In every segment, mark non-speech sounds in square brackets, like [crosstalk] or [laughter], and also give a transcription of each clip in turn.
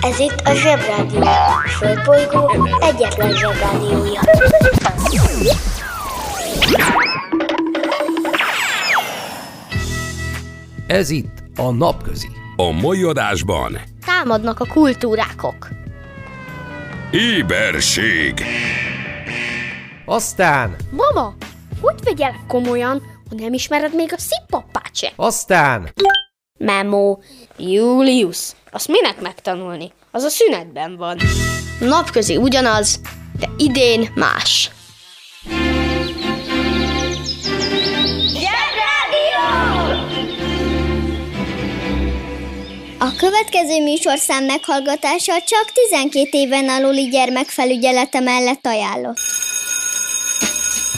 Ez itt a Zsebrádió. A Földbolygó egyetlen Zsebrádiója. Ez itt a napközi. A mai adásban Támadnak a kultúrákok. éberség, Aztán, Mama, hogy vegyelek komolyan, ha nem ismered még a szippapát se? aztán, Memo, Julius, azt minek megtanulni? Az a szünetben van. Napközi ugyanaz, de idén más. A következő műsorszám meghallgatása csak 12 éven aluli gyermekfelügyelete mellett ajánlott.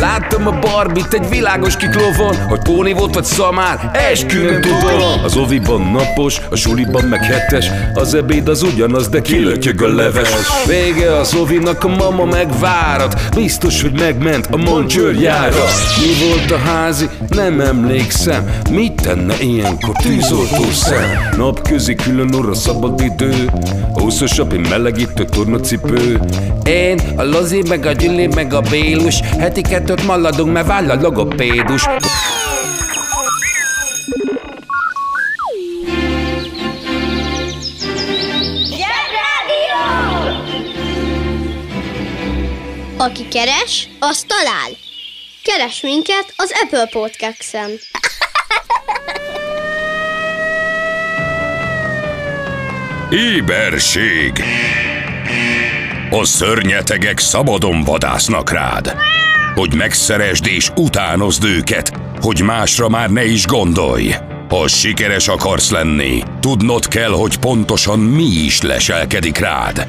Láttam a barbit egy világos kiklovon Hogy póni volt vagy szamár, esküvőn tudom Az oviban napos, a suliban meg hetes Az ebéd az ugyanaz, de kilötyög a leves. Vége az ovinak, a mama megvárat Biztos, hogy megment a moncsőrjára Mi volt a házi? Nem emlékszem. Mit tenne ilyenkor tűzoltó szem? Napközi külön orra szabad idő Húszosabb, melegítő tornacipő. Én, a Lozi, meg a Gyüli, meg a Bélus Heti kettőt maladunk, mert váll a logopédus Aki keres, az talál. Keres minket az Apple Podcast-en. Éberség A szörnyetegek szabadon vadásznak rád Hogy megszeresd és utánozd őket Hogy másra már ne is gondolj Ha sikeres akarsz lenni Tudnod kell, hogy pontosan mi is leselkedik rád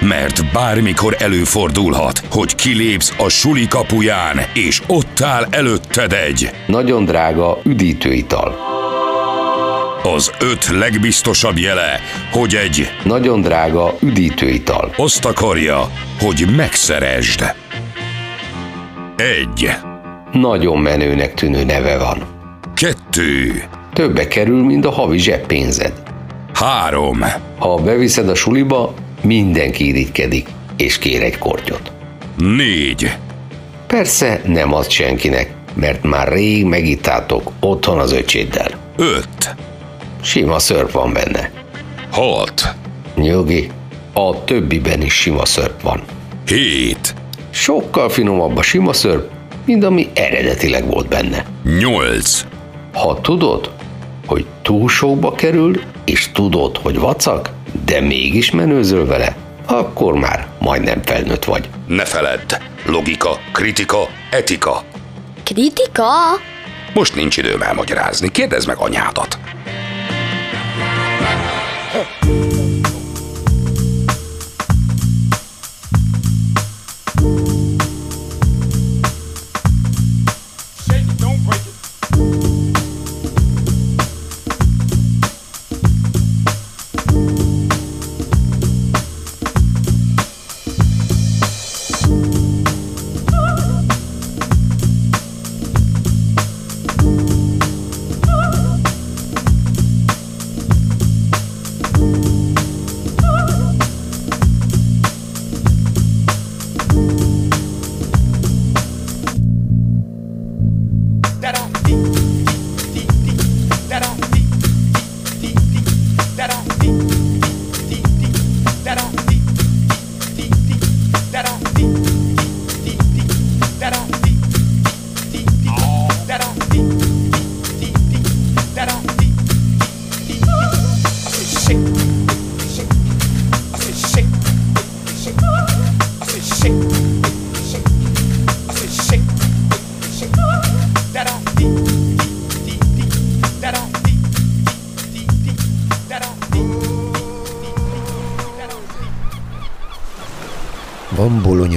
mert bármikor előfordulhat, hogy kilépsz a suli kapuján, és ott áll előtted egy Nagyon drága üdítőital. az öt legbiztosabb jele, hogy egy Nagyon drága üdítőital. azt akarja, hogy megszeresd. Egy, Nagyon menőnek tűnő neve van. kettő, Többe kerül, mint a havi zseppénzed. három, Ha beviszed a suliba, mindenki irigykedik, és kér egy kortyot. négy, Persze nem ad senkinek, mert már rég megittátok otthon az öcséddel. öt, Sima szörp van benne. hat, Nyugi, a többiben is sima szörp van. hét, Sokkal finomabb a sima szörp, mint ami eredetileg volt benne. nyolc, Ha tudod, hogy túl sokba kerül, és tudod, hogy vacak, de mégis menőzöl vele, akkor már majdnem felnőtt vagy. ne feledd, logika, kritika, etika. Kritika? Most nincs időm elmagyarázni, kérdezd meg anyádat. Van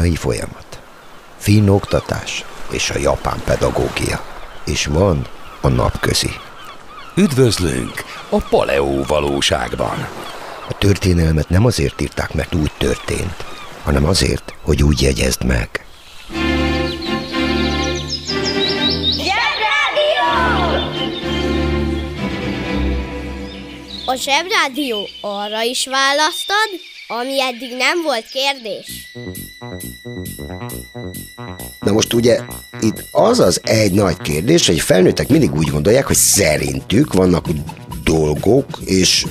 bolonyai folyamat, finn oktatás és a japán pedagógia. És van a napközi. Üdvözlünk a Paleó valóságban. A történelmet nem azért írták, mert úgy történt, hanem azért, hogy úgy jegyezd meg. A Zsebrádió arra is választad, ami eddig nem volt kérdés. Na most ugye itt az az egy nagy kérdés, hogy felnőttek mindig úgy gondolják, hogy szerintük vannak dolgok, és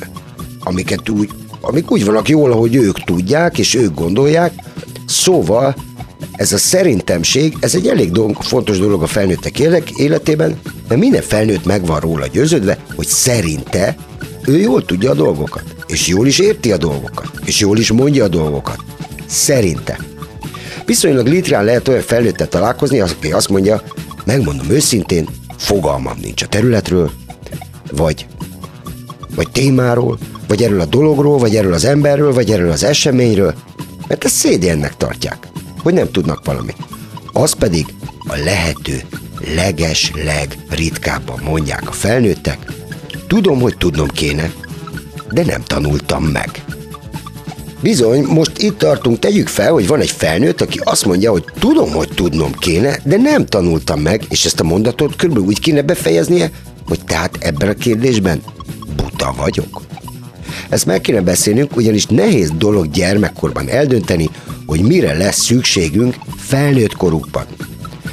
amiket úgy, amik úgy vannak jól, ahogy ők tudják, és ők gondolják. Szóval ez a szerintemség, ez egy elég dolog, fontos dolog a felnőttek életében, mert minden felnőtt meg van róla győződve, hogy szerinte ő jól tudja a dolgokat, és jól is érti a dolgokat, és jól is mondja a dolgokat. Szerinte. Viszonylag litrán lehet olyan felnőttet találkozni, aki azt mondja, megmondom őszintén, fogalmam nincs a területről, vagy, vagy témáról, vagy erről a dologról, vagy erről az emberről, vagy erről az eseményről, mert ezt szégyennek tartják, hogy nem tudnak valamit. Az pedig a lehető leges, legritkábban mondják a felnőttek, tudom, hogy tudnom kéne, de nem tanultam meg. Bizony, most itt tartunk, tegyük fel, hogy van egy felnőtt, aki azt mondja, hogy tudom, hogy tudnom kéne, de nem tanultam meg, és ezt a mondatot körülbelül úgy kéne befejeznie, hogy tehát ebben a kérdésben buta vagyok. Ezt meg kéne beszélnünk, ugyanis nehéz dolog gyermekkorban eldönteni, hogy mire lesz szükségünk felnőtt korukban.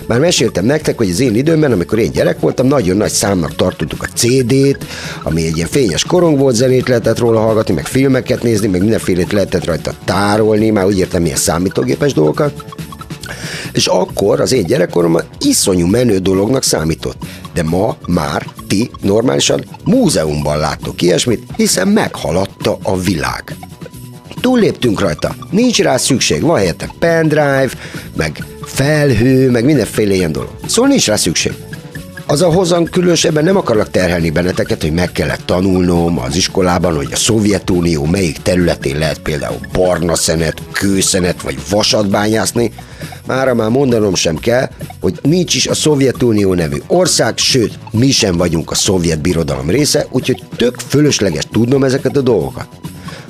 Már meséltem nektek, hogy az én időmben, amikor én gyerek voltam, nagyon nagy számnak tartottuk a CD-t, ami egy ilyen fényes korong volt, zenét lehetett róla hallgatni, meg filmeket nézni, meg mindenfélét lehetett rajta tárolni, már úgy értem, milyen számítógépes dolgokat. És akkor az én gyerekkoromban iszonyú menő dolognak számított. De ma már ti normálisan múzeumban láttok ilyesmit, hiszen meghaladta a világ. Túlléptünk rajta, nincs rá szükség, van helyette pendrive, meg felhő, meg mindenféle ilyen dolog. Szóval nincs rá szükség. Az a hozan különösebben nem akarlak terhelni benneteket, hogy meg kellett tanulnom az iskolában, hogy a Szovjetunió melyik területén lehet például barna szenet, kőszenet vagy vasat bányászni. Mára már mondanom sem kell, hogy nincs is a Szovjetunió nevű ország, sőt, mi sem vagyunk a szovjet birodalom része, úgyhogy tök fölösleges tudnom ezeket a dolgokat.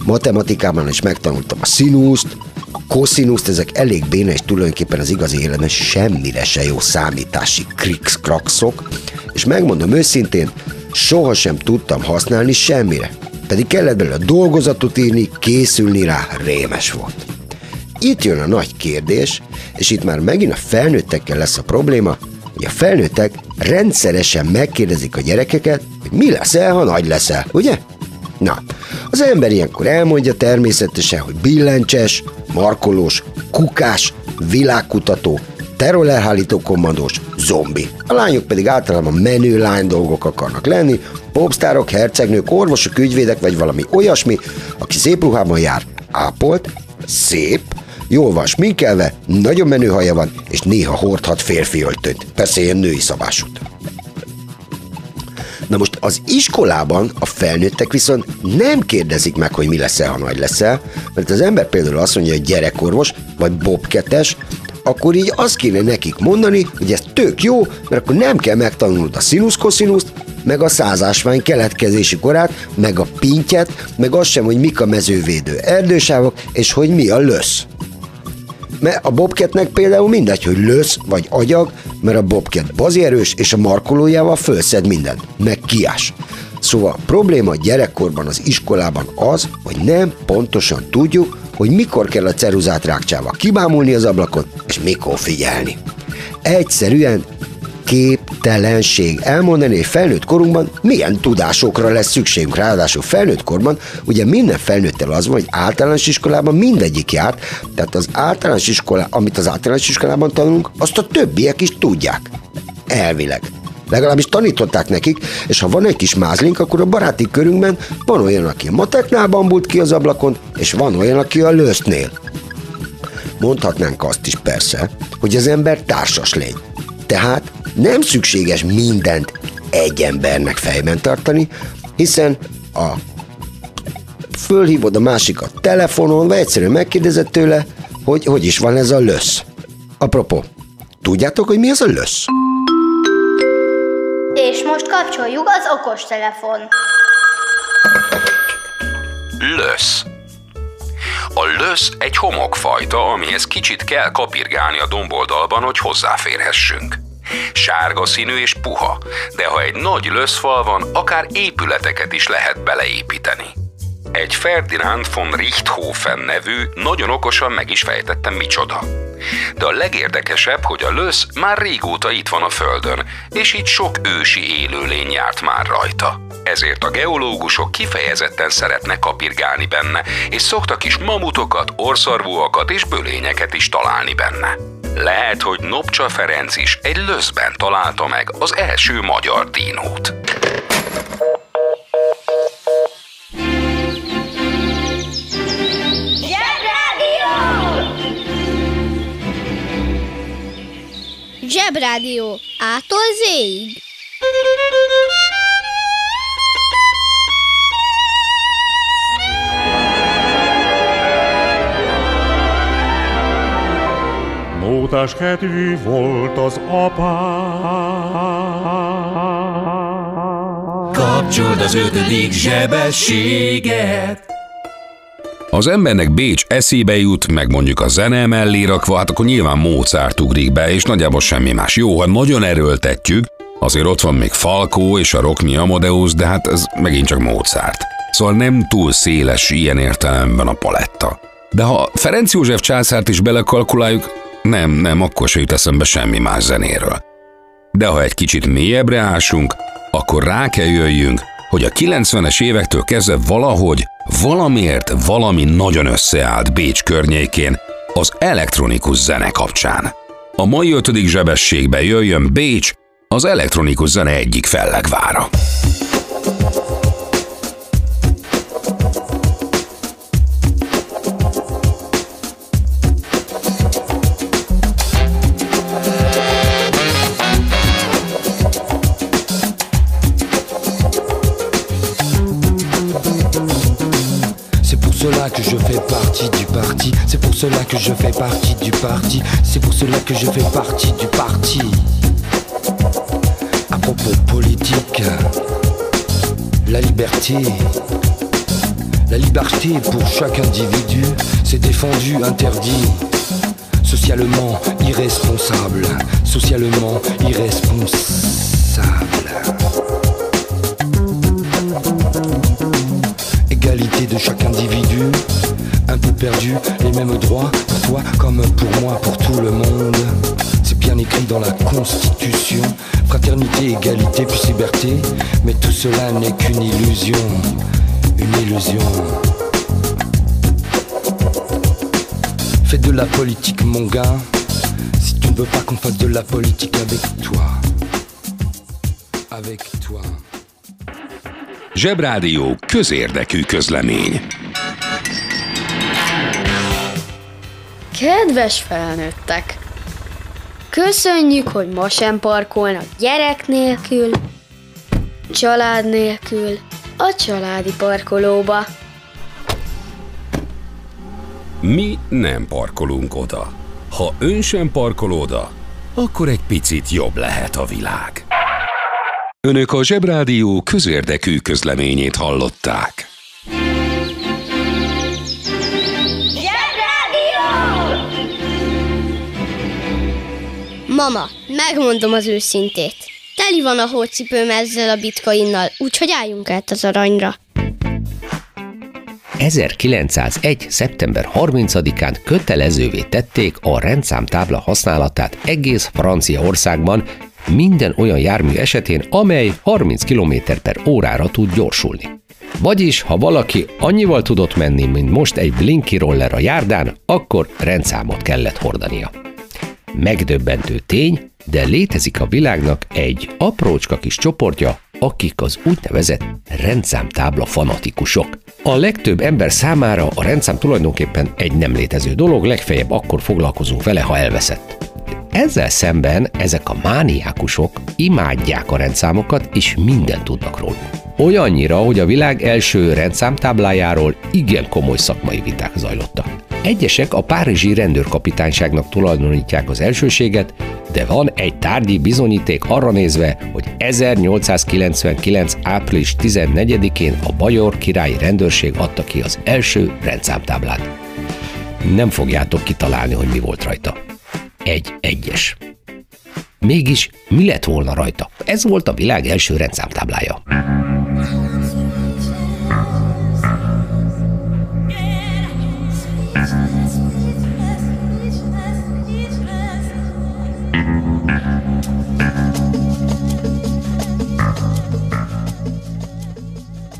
Matematikában is megtanultam a színuszt, a koszínuszt, ezek elég béna, és tulajdonképpen az igazi életben semmire se jó számítási krix-kraxok, és megmondom őszintén, sohasem tudtam használni semmire. Pedig kellett belőle dolgozatot írni, készülni rá, rémes volt. Itt jön a nagy kérdés, és itt már megint a felnőttekkel lesz a probléma, hogy a felnőttek rendszeresen megkérdezik a gyerekeket, hogy mi leszel, ha nagy leszel, ugye? Na, az ember ilyenkor elmondja természetesen, hogy billencses, markolós, kukás, világkutató, terrorelhárító kommandós, zombi. A lányok pedig általában menő lány dolgok akarnak lenni, popstárok, hercegnők, orvosok, ügyvédek vagy valami olyasmi, aki szép ruhában jár, ápolt, szép, jól van sminkelve, nagyon menő haja van, és néha hordhat férfi öltönyt. Persze ilyen női szabásút. Na most az iskolában a felnőttek viszont nem kérdezik meg, hogy mi leszel, ha nagy leszel, mert az ember például azt mondja, hogy gyerekorvos, vagy bobketes, akkor így azt kéne nekik mondani, hogy ez tök jó, mert akkor nem kell megtanulnod a színusz-koszínuszt, meg a százásvány keletkezési korát, meg a pintyet, meg azt sem, hogy mik a mezővédő erdősávok, és hogy mi a lösz. Mert a bobketnek például mindegy, hogy lösz vagy agyag, mert a bobket bazierős, és a markolójával fölszed mindent, meg kiás. Szóval a probléma gyerekkorban az iskolában az, hogy nem pontosan tudjuk, hogy mikor kell a ceruzát rákcsával kibámulni az ablakon, és mikor figyelni. Egyszerűen képtelenség elmondani, hogy felnőtt korunkban milyen tudásokra lesz szükségünk. Ráadásul felnőtt korban ugye minden felnőttel az van, hogy általános iskolában mindegyik járt, tehát az általános iskola, amit az általános iskolában tanulunk, azt a többiek is tudják. Elvileg. Legalábbis tanították nekik, és ha van egy kis mázlink, akkor a baráti körünkben van olyan, aki a mateknál bambult ki az ablakon, és van olyan, aki a lősztnél. Mondhatnánk azt is persze, hogy az ember társas lény. Tehát nem szükséges mindent egy embernek fejben tartani, hiszen a fölhívod a másikat telefonon, vagy egyszerűen megkérdezed tőle, hogy hogy is van ez a lösz. Apropó, tudjátok, hogy mi ez a lösz? És most kapcsoljuk az okostelefon. Lösz. A lösz egy homokfajta, amihez kicsit kell kapirgálni a domboldalban, hogy hozzáférhessünk. Sárga színű és puha, de ha egy nagy löszfal van, akár épületeket is lehet beleépíteni. Egy Ferdinand von Richthofen nevű nagyon okosan meg is fejtettem micsoda. De a legérdekesebb, hogy a lösz már régóta itt van a Földön, és itt sok ősi élőlény járt már rajta. Ezért a geológusok kifejezetten szeretnek kapirgálni benne, és szoktak is mamutokat, orszarvúakat és bölényeket is találni benne. Lehet, hogy Nopcsa Ferenc is egy löszben találta meg az első magyar dinót. Zsebrádió. Ától zéig. Mótás kedvű volt az apám. Kapcsold az ötödik zsebességet. Az embernek Bécs eszébe jut, meg mondjuk a zene mellé rakva, hát akkor nyilván Mozart ugrik be, és nagyjából semmi más. Jó, ha nagyon erőltetjük, azért ott van még Falkó és a Rockmi Amadeus, de hát ez megint csak Mozart. Szóval nem túl széles ilyen értelemben a paletta. De ha Ferenc József császárt is belekalkuláljuk, nem, nem, akkor se jut eszembe semmi más zenéről. De ha egy kicsit mélyebbre ásunk, akkor rá kell jöjjünk, hogy a 90-es évektől kezdve valahogy, valamiért valami nagyon összeállt Bécs környékén az elektronikus zene kapcsán. A mai ötödik zsebességbe jöjjön Bécs, az elektronikus zene egyik fellegvára. C'est pour cela que je fais partie du parti. C'est pour cela que je fais partie du parti. À propos politique, la liberté, la liberté pour chaque individu, c'est défendu, interdit. Socialement irresponsable, socialement irresponsable. Égalité de chaque individu, un peu perdu, les mêmes droits pour toi comme pour moi, pour tout le monde. C'est bien écrit dans la Constitution, fraternité, égalité, puis liberté, mais tout cela n'est qu'une illusion, une illusion. Fais de la politique mon gars, si tu ne veux pas qu'on fasse de la politique avec toi. Avec toi. Zsebrádió közérdekű közlemény. Kedves felnőttek! Köszönjük, hogy ma sem parkolnak gyerek nélkül, család nélkül, a családi parkolóba. Mi nem parkolunk oda. Ha ön sem parkol oda, akkor egy picit jobb lehet a világ. Önök a Zsebrádió közérdekű közleményét hallották. Mama, megmondom az őszintét. Teli van a hócipőm ezzel a bitcoinnal, úgyhogy álljunk át az aranyra. 1901. szeptember 30-án kötelezővé tették a rendszámtábla használatát egész Franciaországban minden olyan jármű esetén, amely 30 km per órára tud gyorsulni. Vagyis, ha valaki annyival tudott menni, mint most egy blinky roller a járdán, akkor rendszámot kellett hordania. Megdöbbentő tény, de létezik a világnak egy aprócska kis csoportja, akik az úgynevezett rendszámtábla fanatikusok. A legtöbb ember számára a rendszám tulajdonképpen egy nem létező dolog, legfeljebb akkor foglalkozunk vele, ha elveszett. Ezzel szemben ezek a mániákusok imádják a rendszámokat, és mindent tudnak róluk. Olyannyira, hogy a világ első rendszámtáblájáról igen komoly szakmai viták zajlottak. Egyesek a párizsi rendőrkapitányságnak tulajdonítják az elsőséget, de van egy tárgyi bizonyíték arra nézve, hogy 1899. április 14-én a Bajor királyi rendőrség adta ki az első rendszámtáblát. Nem fogjátok kitalálni, hogy mi volt rajta. Egy egyes. Mégis mi lett volna rajta? Ez volt a világ első rendszámtáblája.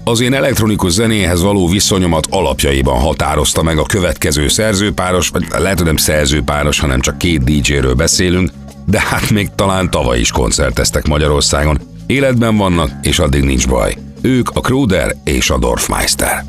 Az én elektronikus zenéhez való viszonyomat alapjaiban határozta meg a következő szerzőpáros, vagy lehet, hogy nem szerzőpáros, hanem csak két DJ-ről beszélünk, de hát még talán tavaly is koncerteztek Magyarországon. Életben vannak, és addig nincs baj. Ők a Kruder és a Dorfmeister.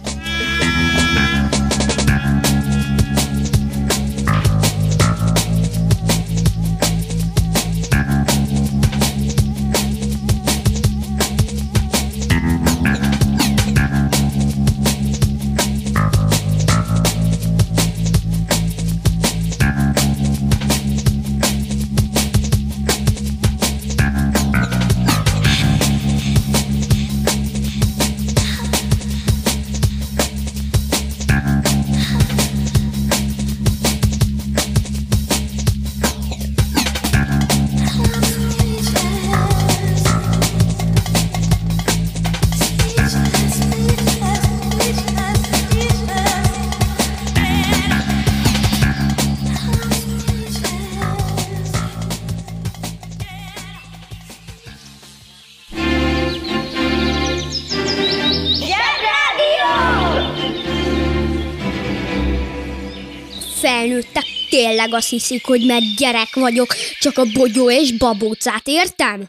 Tényleg azt hiszik, hogy mert gyerek vagyok, csak a bogyó és babócát értem?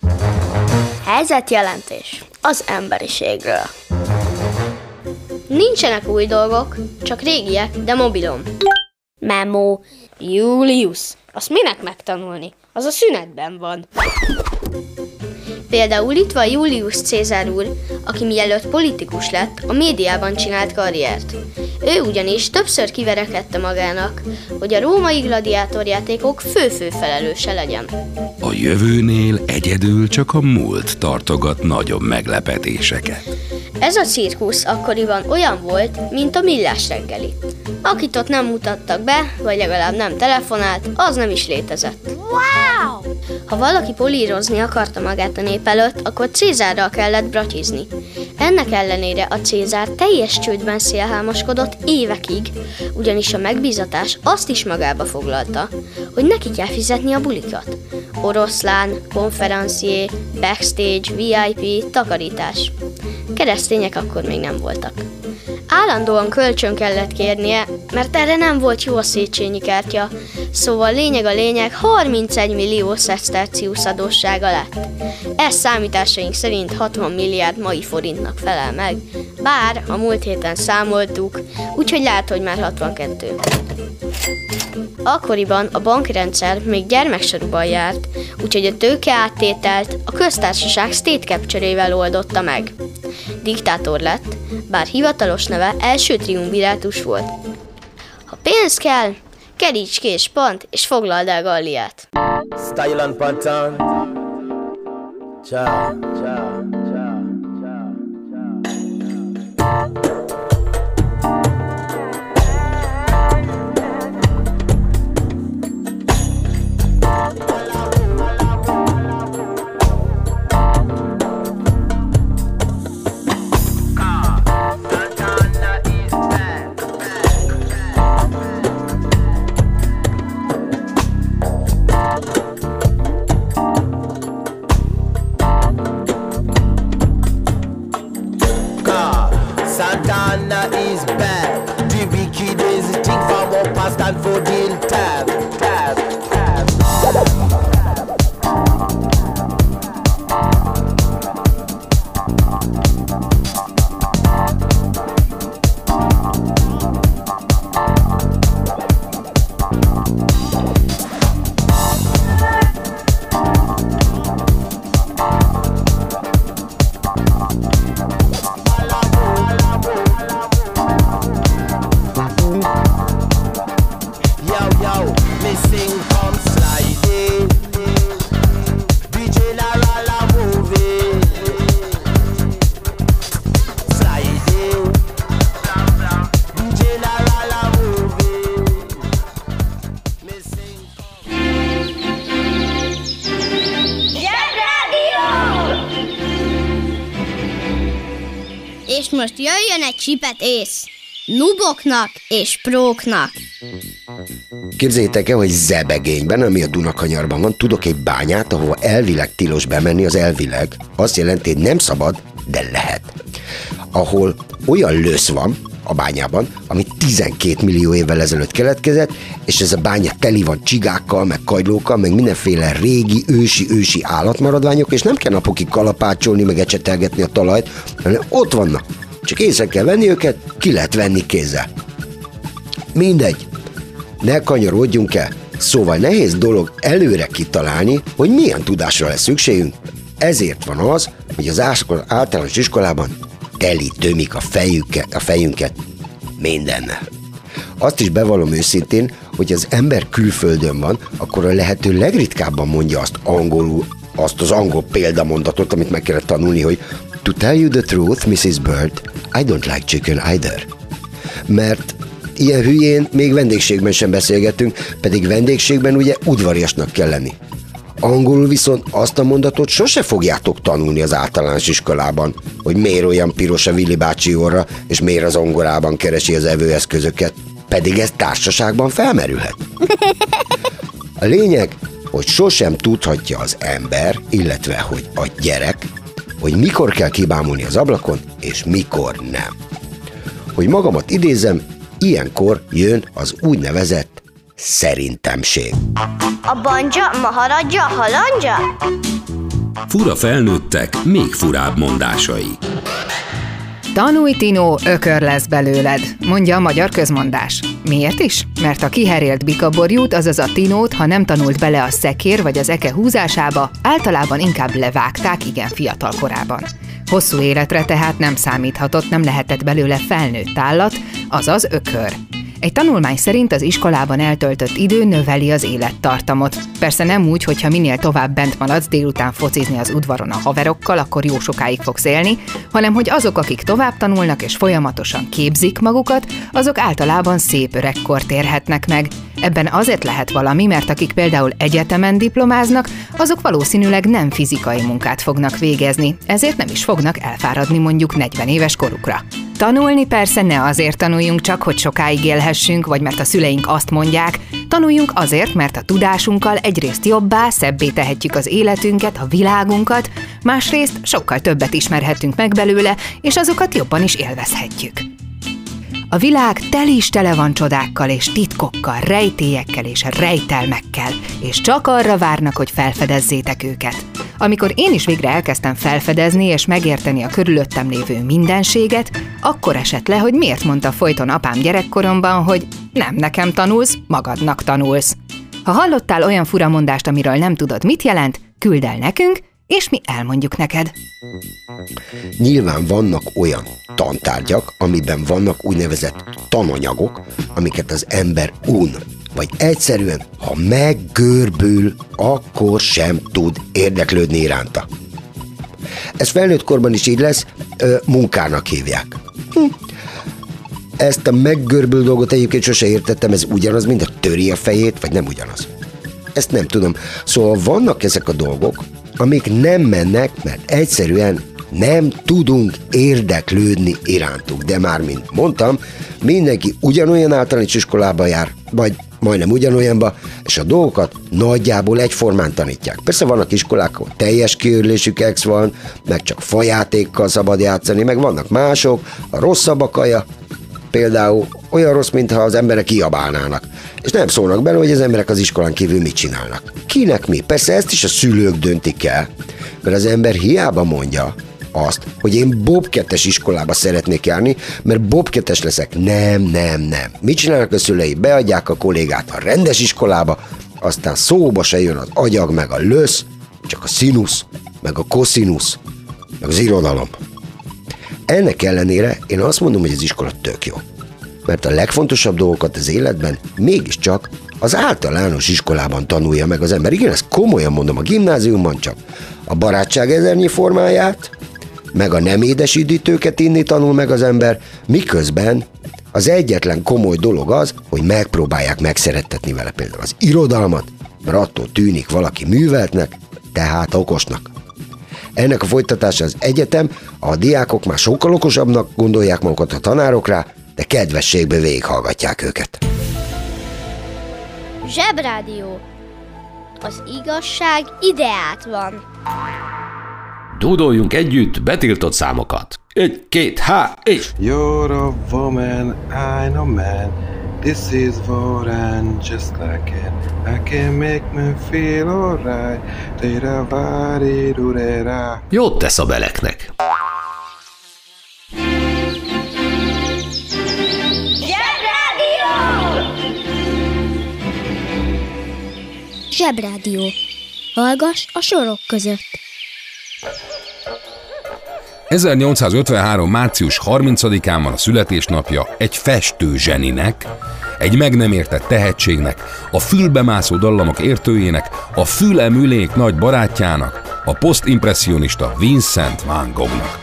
Helyzetjelentés az emberiségről. Nincsenek új dolgok, csak régiek, de mobilom. Memo, Julius. Azt minek megtanulni? Az a szünetben van. Például itt van Julius Cézár úr, aki mielőtt politikus lett, a médiában csinált karriert. Ő ugyanis többször kiverekedte magának, hogy a római gladiátorjátékok fő-fő felelőse legyen. A jövőnél egyedül csak a múlt tartogat nagyobb meglepetéseket. Ez a cirkusz akkoriban olyan volt, mint a millás reggeli. Akit ott nem mutattak be, vagy legalább nem telefonált, az nem is létezett. Wow! Ha valaki polírozni akarta magát a nép előtt, akkor Cézárral kellett bratizni. Ennek ellenére a Cézár teljes csődben szélhámoskodott évekig, ugyanis a megbízatás azt is magába foglalta, hogy neki kell fizetni a bulikat. Oroszlán, konferencié, backstage, VIP, takarítás. Keresztények akkor még nem voltak. Állandóan kölcsön kellett kérnie, mert erre nem volt jó a Széchenyi kártya, szóval lényeg a lényeg 31 millió szesztercius adóssága lett. Ez számításaink szerint 60 milliárd mai forintnak felel meg, bár a múlt héten számoltuk, úgyhogy lehet, hogy már 62. Akkoriban a bankrendszer még gyermeksorúban járt, úgyhogy a tőke áttételt a köztársaság state capture oldotta meg. Diktátor lett, bár hivatalos neve első triumvirátus volt. Ha pénz kell, keríts ki és pont, és foglald el Galliát. Pattern. Ciao, ciao, Nuboknak és próknak. Képzeljétek el, hogy Zebegényben, ami a Dunakanyarban van, tudok egy bányát, ahova elvileg tilos bemenni, az elvileg azt jelenti, hogy nem szabad, de lehet. Ahol olyan lösz van a bányában, ami 12 millió évvel ezelőtt keletkezett, és ez a bánya teli van csigákkal, meg kagylókkal, meg mindenféle régi, ősi-ősi állatmaradványok, és nem kell napokig kalapácsolni, meg ecsetelgetni a talajt, hanem ott vannak. Csak észre kell venni őket, ki lehet venni kézzel. Mindegy, ne kanyarodjunk el. Szóval nehéz dolog előre kitalálni, hogy milyen tudásra lesz szükségünk. Ezért van az, hogy az általános iskolában teli tömik a, fejüket, a fejünket mindennel. Azt is bevallom őszintén, hogy az ember külföldön van, akkor a lehető legritkábban mondja azt angolul, azt az angol példamondatot, amit meg kellett tanulni, hogy To tell you the truth, Mrs. Bird, I don't like chicken either. Mert ilyen hülyén még vendégségben sem beszélgetünk, pedig vendégségben ugye udvariasnak kell lenni. Angolul viszont azt a mondatot sose fogjátok tanulni az általános iskolában, hogy miért olyan piros a Willy bácsi orra, és miért az ongorában keresi az evőeszközöket, pedig ez társaságban felmerülhet. A lényeg, hogy sosem tudhatja az ember, illetve hogy a gyerek, hogy mikor kell kibámulni az ablakon, és mikor nem. Hogy magamat idézem, ilyenkor jön az úgynevezett szerintemség. A banja, maharadja, halandja? Fura felnőttek, még furább mondásai. Tanulj, Tinó, ökör lesz belőled, mondja a magyar közmondás. Miért is? Mert a kiherélt bikaborjút, azaz a Tinót, ha nem tanult bele a szekér vagy az eke húzásába, általában inkább levágták igen fiatal korában. Hosszú életre tehát nem számíthatott, nem lehetett belőle felnőtt állat, azaz ökör. Egy tanulmány szerint az iskolában eltöltött idő növeli az élettartamot. Persze nem úgy, hogyha minél tovább bent maradsz délután focizni az udvaron a haverokkal, akkor jó sokáig fogsz élni, hanem hogy azok, akik tovább tanulnak és folyamatosan képzik magukat, azok általában szép öregkort érhetnek meg. Ebben azért lehet valami, mert akik például egyetemen diplomáznak, azok valószínűleg nem fizikai munkát fognak végezni, ezért nem is fognak elfáradni mondjuk 40 éves korukra. Tanulni persze ne azért tanuljunk csak, hogy sokáig élhessünk, vagy mert a szüleink azt mondják, tanuljunk azért, mert a tudásunkkal egyrészt jobbá, szebbé tehetjük az életünket, a világunkat, másrészt sokkal többet ismerhetünk meg belőle, és azokat jobban is élvezhetjük. A világ tel is tele van csodákkal és titkokkal, rejtélyekkel és rejtelmekkel, és csak arra várnak, hogy felfedezzétek őket. Amikor én is végre elkezdtem felfedezni és megérteni a körülöttem lévő mindenséget, akkor esett le, hogy miért mondta folyton apám gyerekkoromban, hogy nem nekem tanulsz, magadnak tanulsz. Ha hallottál olyan furamondást, amiről nem tudod, mit jelent, küld el nekünk, és mi elmondjuk neked. Nyilván vannak olyan tantárgyak, amiben vannak úgynevezett tananyagok, amiket az ember un, vagy egyszerűen, ha meggörbül, akkor sem tud érdeklődni iránta. Ez felnőtt korban is így lesz, munkának hívják. Hm. Ezt a meggörbül dolgot egyébként sose értettem, ez ugyanaz, mint a töri a fejét, vagy nem ugyanaz. Ezt nem tudom. Szóval vannak ezek a dolgok, amik nem mennek, mert egyszerűen nem tudunk érdeklődni irántuk. De már, mint mondtam, mindenki ugyanolyan általános iskolába jár, vagy majdnem ugyanolyanba, és a dolgokat nagyjából egyformán tanítják. Persze vannak iskolák, ahol teljes kiörlésük ex van, meg csak fajátékkal szabad játszani, meg vannak mások, a rosszabb a kaja, például olyan rossz, mintha az emberek kiabálnának. És nem szólnak bele, hogy az emberek az iskolán kívül mit csinálnak. Kinek mi? Persze ezt is a szülők döntik el, mert az ember hiába mondja azt, hogy én Bob 2 iskolába szeretnék járni, mert Bob 2 leszek. Nem, nem, nem. Mit csinálnak a szülei? Beadják a kollégát a rendes iskolába, aztán szóba se jön az agyag, meg a lösz, csak a színusz, meg a koszinusz, meg az irodalom. Ennek ellenére én azt mondom, hogy az iskola tök jó. Mert a legfontosabb dolgokat az életben mégiscsak az általános iskolában tanulja meg az ember. Igen, ezt komolyan mondom, a gimnáziumban csak a barátság ezernyi formáját, meg a nem édesítőket inni tanul meg az ember, miközben az egyetlen komoly dolog az, hogy megpróbálják megszerettetni vele például az irodalmat, mert attól tűnik valaki műveltnek, tehát okosnak. Ennek a folytatása az egyetem, a diákok már sokkal okosabbnak gondolják magukat a tanárokra, de kedvességbe végighallgatják őket. Zsebrádió. Az igazság ideát van. Dúdoljunk együtt betiltott számokat. Egy, két, há, és... You're a woman, I'm a man. This is what I'm just like it. I can make me feel alright. Jót tesz a beleknek. Zsebrádió. Hallgass a sorok között. 1853. március 30-án van a születésnapja egy festő zseninek, egy meg nem értett tehetségnek, a fülbemászó dallamok értőjének, a fülemülék nagy barátjának, a posztimpressionista Vincent van Goghnak.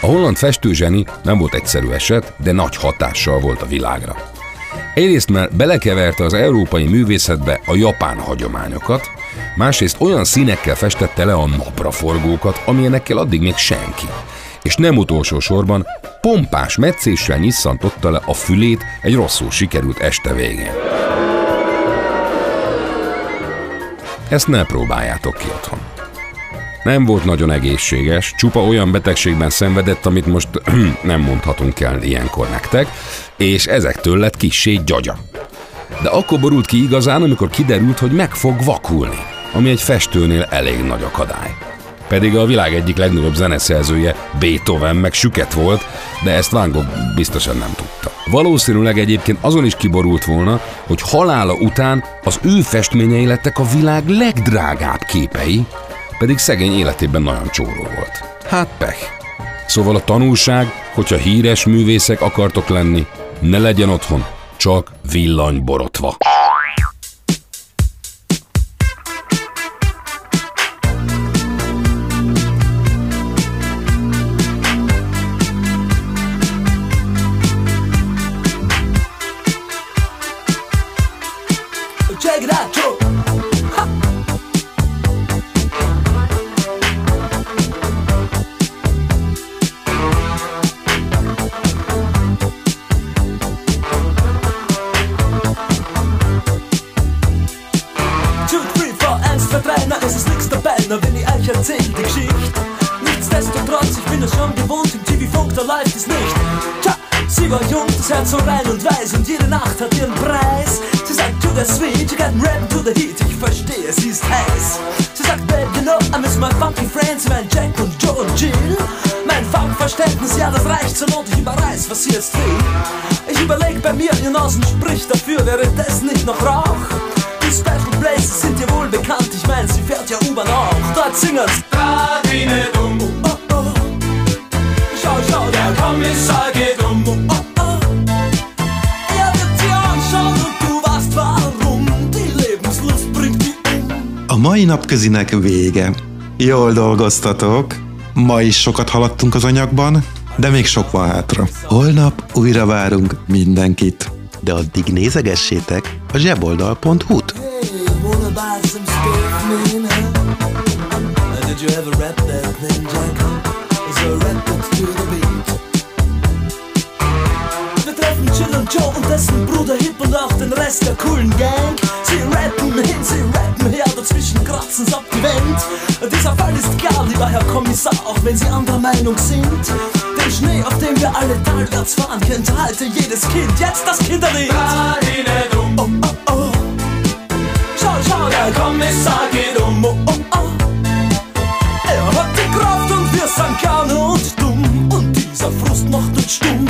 A holland festőzseni nem volt egyszerű eset, de nagy hatással volt a világra. Egyrészt mert belekeverte az európai művészetbe a japán hagyományokat, másrészt olyan színekkel festette le a napraforgókat, amilyenekkel addig még senki. És nem utolsó sorban pompás meccéssel nyisszantotta le a fülét egy rosszul sikerült este végén. Ezt ne próbáljátok ki otthon. Nem volt nagyon egészséges, csupa olyan betegségben szenvedett, amit most [clears throat] nem mondhatunk el ilyenkor nektek, és ezektől lett kissé gyagya. De akkor borult ki igazán, amikor kiderült, hogy meg fog vakulni, ami egy festőnél elég nagy akadály. Pedig a világ egyik legnagyobb zeneszerzője Beethoven meg süket volt, de ezt Van Gogh biztosan nem tudta. Valószínűleg egyébként azon is kiborult volna, hogy halála után az ő festményei lettek a világ legdrágább képei, pedig szegény életében nagyon csóró volt. Hát pech. Szóval a tanulság, hogyha híres művészek akartok lenni, ne legyen otthon, csak villanyborotva. Na es ist nix dabei, na wenn ich euch erzähl die Geschichte. Nichtsdestotrotz, ich bin es schon gewohnt, im TV-Funk, da läuft es nicht. Tja, sie war jung, das Herz so rein und weiß und jede Nacht hat ihren Preis. Sie sagt, to the sweet, you got rap to the heat, ich verstehe, sie ist heiß. Sie sagt, babe, you know, I miss my funky friends, mein Jack und Joe und Jill. Mein Funkverständnis, ja, das reicht zur Not, ich überreiß, was sie jetzt will. Ich überleg bei mir, ihr Nasen spricht dafür, wäre das nicht noch Rauch? Die Special Places sind dir wohl bekannt, sie fährt ja U-Bahn auch. Dort singen's. Radine dumm. Oh, oh. Schau, schau, der Kommissar geht um. Oh, oh. Er wird dir anschauen und du weißt warum. Die Lebenslust bringt die um. A mai napközinek vége. Jól dolgoztatok. Ma is sokat haladtunk az anyagban, de még sok van hátra. Holnap újra várunk mindenkit. De addig nézegessétek a zseboldal.hu-t. Buy some stuff, man? Huh? Uh, did you ever rap that thing, Jack? So rap it to the beat. Wir treffen Jill und Joe und dessen Bruder Hip und auch den Rest der coolen Gang. Sie rappen hin, sie rappen her, dazwischen kratzen's ab die Wand. Dieser Fall ist klar, lieber Herr Kommissar, auch wenn Sie anderer Meinung sind. Den Schnee, auf dem wir alle talwärts fahren, kennt heute jedes Kind. Jetzt das Kinderlied. Oh, oh, oh. Schau, der Kommissar geht um, oh, oh, oh. Er hat die Kraft und wir sind gerne und dumm. Und dieser Frust macht uns stumm.